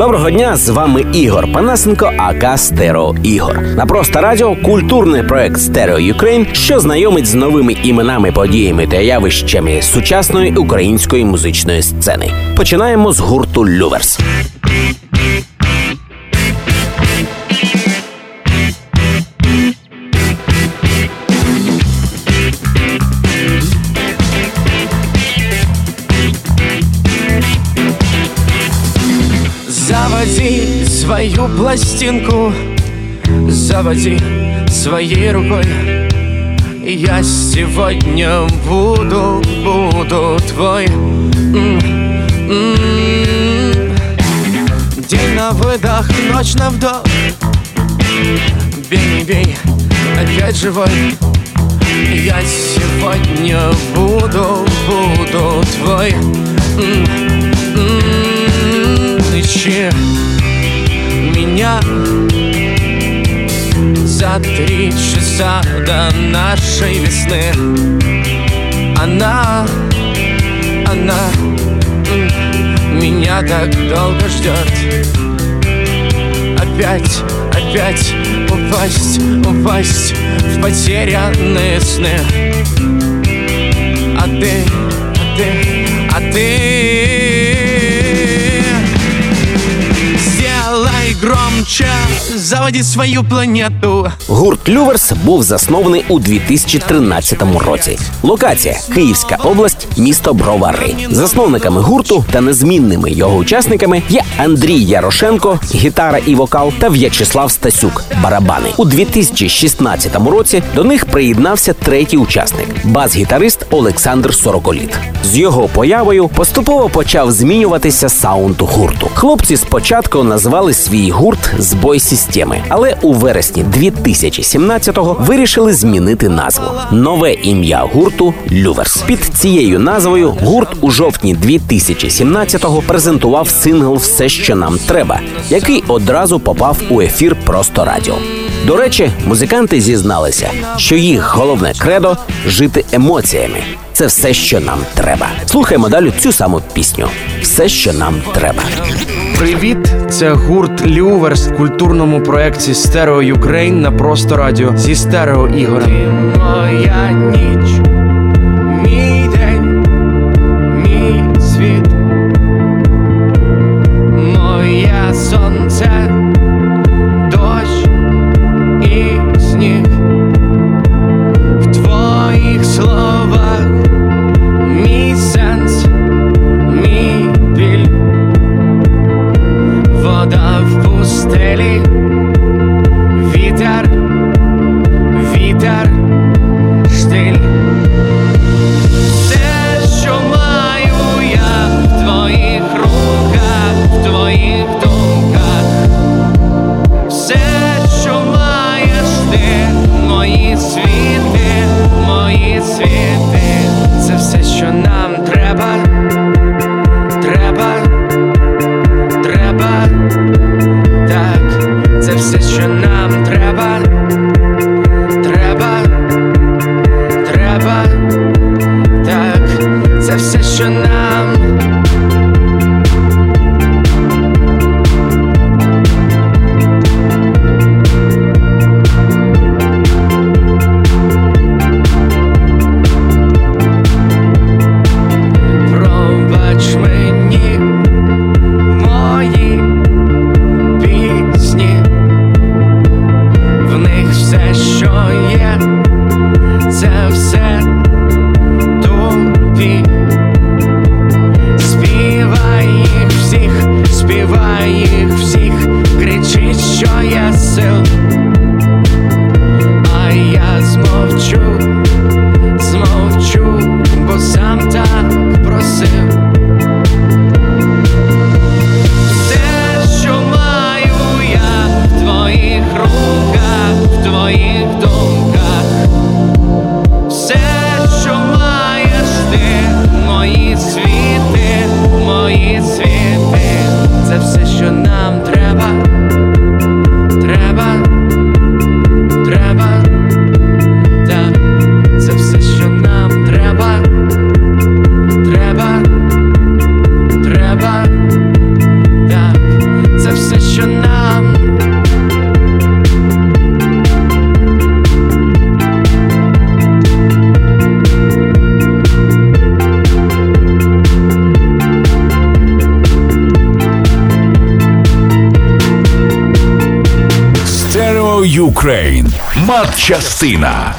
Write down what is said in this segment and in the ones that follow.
Доброго дня, з вами Ігор Панасенко, aka Стерео Ігор. На просто радіо культурний проект Stereo Ukraine, що знайомить з новими іменами, подіями та явищами сучасної української музичної сцени. Починаємо з гурту Люверс. Свою пластинку Заводи своей рукой. Я сегодня буду, буду твой. М-м-м. День на выдох, ночь на вдох. Бей, бей, опять живой. Я сегодня буду, буду твой. М-м-м. Меня За три часа до нашей весны. Она, она меня так долго ждет. Опять, опять упасть, упасть в потерянные сны. А ты, а ты, а ты громче, заводи свою планету Гурт Люверс був заснований у 2013 році. Локація Київська область, місто Бровари. Засновниками гурту та незмінними його учасниками є Андрій Ярошенко, гітара і вокал, та В'ячеслав Стасюк, барабани. У 2016 році до них приєднався третій учасник бас-гітарист Олександр Сороколіт. З його появою поступово почав змінюватися саунд гурту. Хлопці спочатку назвали свій гурт збой системи, але у вересні 2017-го вирішили змінити назву. Нове ім'я гурту Люверс. Під цією назвою гурт у жовтні 2017-го презентував сингл Все, що нам треба, який одразу попав у ефір просто радіо. До речі, музиканти зізналися, що їх головне кредо жити емоціями. Це все, що нам треба. Слухаємо далі цю саму пісню. Все, що нам треба. Привіт, це гурт Люверс в культурному проєкті Stereo Ukraine на просто радіо зі стерео Ігорем. Моя ніч, Ukraine. Матчастина.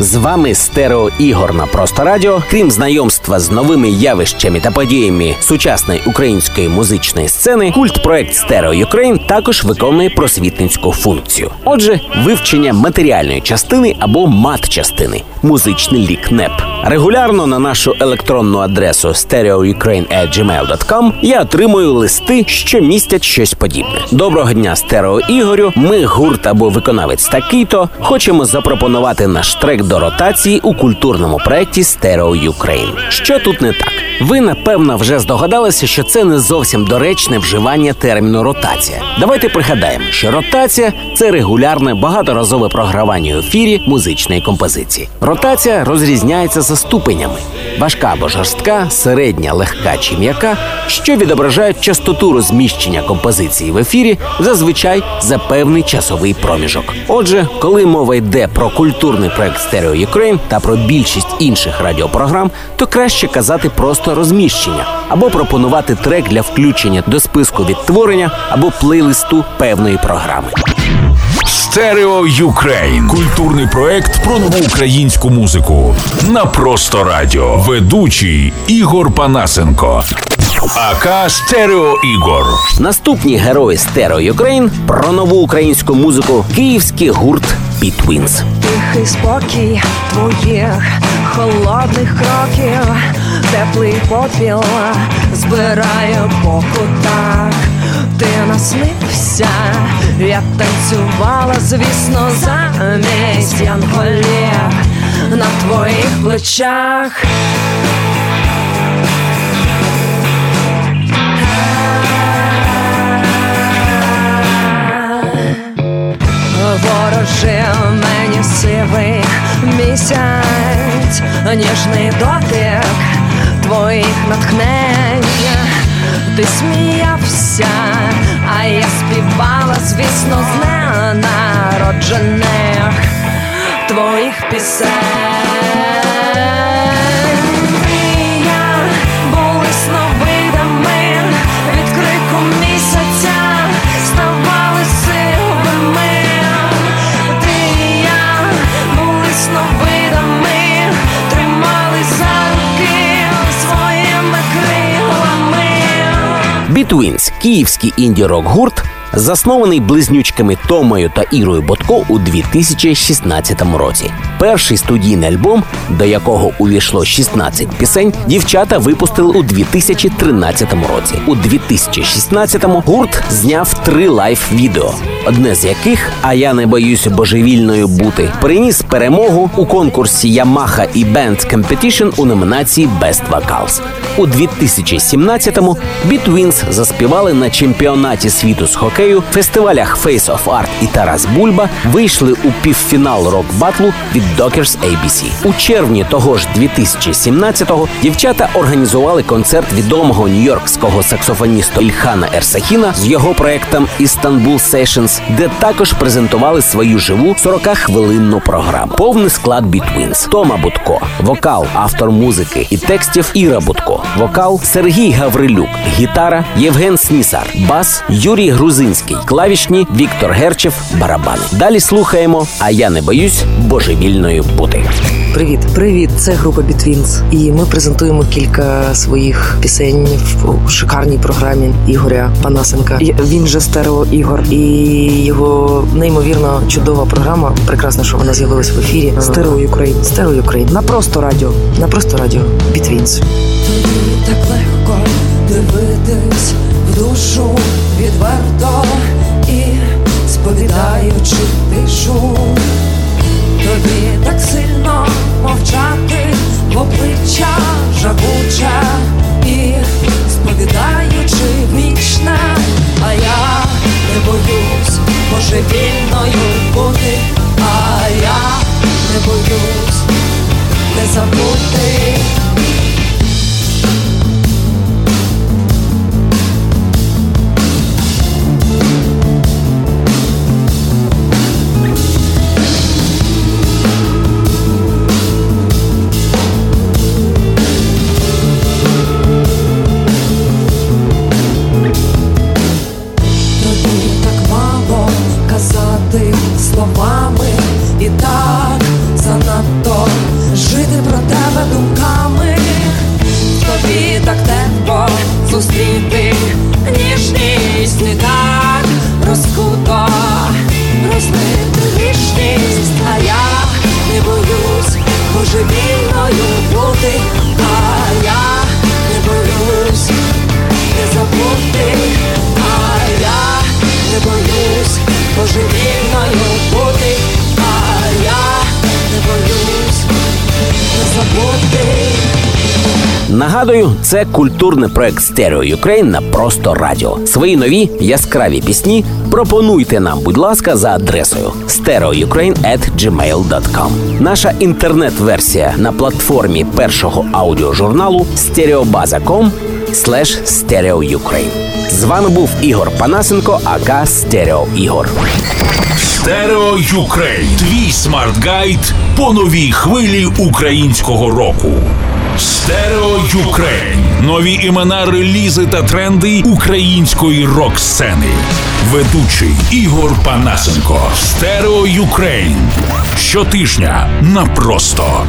З вами стерео ігор на просто радіо. Крім знайомства з новими явищами та подіями сучасної української музичної сцени, культ проект Stereo Ukraine також виконує просвітницьку функцію. Отже, вивчення матеріальної частини або мат-частини, музичний лікнеп. Регулярно на нашу електронну адресу stereoukraine.gmail.com я отримую листи, що містять щось подібне. Доброго дня, стерео Ігорю. Ми гурт або виконавець такий-то хочемо запропонувати наш трек до ротації у культурному проєкті Stereo Ukraine. Що тут не так? Ви напевно вже здогадалися, що це не зовсім доречне вживання терміну ротація. Давайте пригадаємо, що ротація це регулярне багаторазове програвання у ефірі музичної композиції. Ротація розрізняється за ступенями: важка або жорстка, середня, легка чи м'яка, що відображають частоту розміщення композиції в ефірі зазвичай за певний часовий проміжок. Отже, коли мова йде про культурний проект Stereo Ukraine та про більшість інших радіопрограм, то краще казати просто розміщення або пропонувати трек для включення до списку відтворення або плейлисту певної програми. Stereo Ukraine. Культурний проект про нову українську музику. На просто радіо. Ведучий Ігор Панасенко. aka Стерео Ігор. Наступні герої Stereo Ukraine про нову українську музику київський гурт Бітвінс. Тихий спокій твоїх холодних кроків, теплий попіл збирає по кутах. Ти наснився, я танцювала, звісно, замість янголів на твоїх плечах. Місяць, ніжний дотик твоїх натхнень. Ти сміявся, а я співала, звісно, з ненароджених твоїх пісень. Бітвінс київський інді-рок гурт, заснований близнючками Томою та Ірою Будко у 2016 році. Перший студійний альбом, до якого увійшло 16 пісень, дівчата випустили у 2013 році. У 2016-му гурт зняв три live-відео, одне з яких А я не боюся божевільною бути приніс перемогу у конкурсі Yamaha і Band Competition у номінації Best Vocals. У 2017-му Бітвінс заспівали на чемпіонаті світу з хокею, фестивалях Face of Art і Тарас Бульба вийшли у півфінал рок-батлу від Dockers ABC. У червні того ж 2017-го дівчата організували концерт відомого нью-йоркського саксофоніста Ільхана Ерсахіна з його проектом Istanbul Sessions, де також презентували свою живу 40-хвилинну програму. Повний склад Бітвінс, Тома Будко, вокал, автор музики і текстів Іра Будко, вокал Сергій Гаврилюк, гітара Євген Снісар, бас Юрій Грузинський, клавішні Віктор Герчев, барабани. Далі слухаємо, а я не боюсь божевільною бути. Привіт, привіт! Це група Бітвінс, і ми презентуємо кілька своїх пісень в шикарній програмі Ігоря Панасенка. Він же стерео Ігор, і його неймовірно чудова програма. Прекрасно, що вона з'явилась в ефірі. Stereo Ukraine, Stereo Ukraine на просто радіо, на просто радіо. Бітвінс. Тобі так легко дивитись в душу відверто і сповідаючи тишу. Тобі так сильно мовчати. В обличчя жагуча і сповідаючи вічне, а я не боюсь божевільною Нагадую, це культурний проект Stereo Ukraine на просто радіо. Свої нові яскраві пісні пропонуйте нам, будь ласка, за адресою stereoukraine.gmail.com Наша інтернет-версія на платформі першого аудіожурналу stereobaza.com slash stereoukraine. З вами був Ігор Панасенко, aka Стерео Ігор. Stereo Ukraine. Твій смарт-гайд по новій хвилі українського року. Stereo Ukraine. Нові імена, релізи та тренди української рок-сцени. Ведучий Ігор Панасенко. Stereo Ukraine. Щотижня на просто.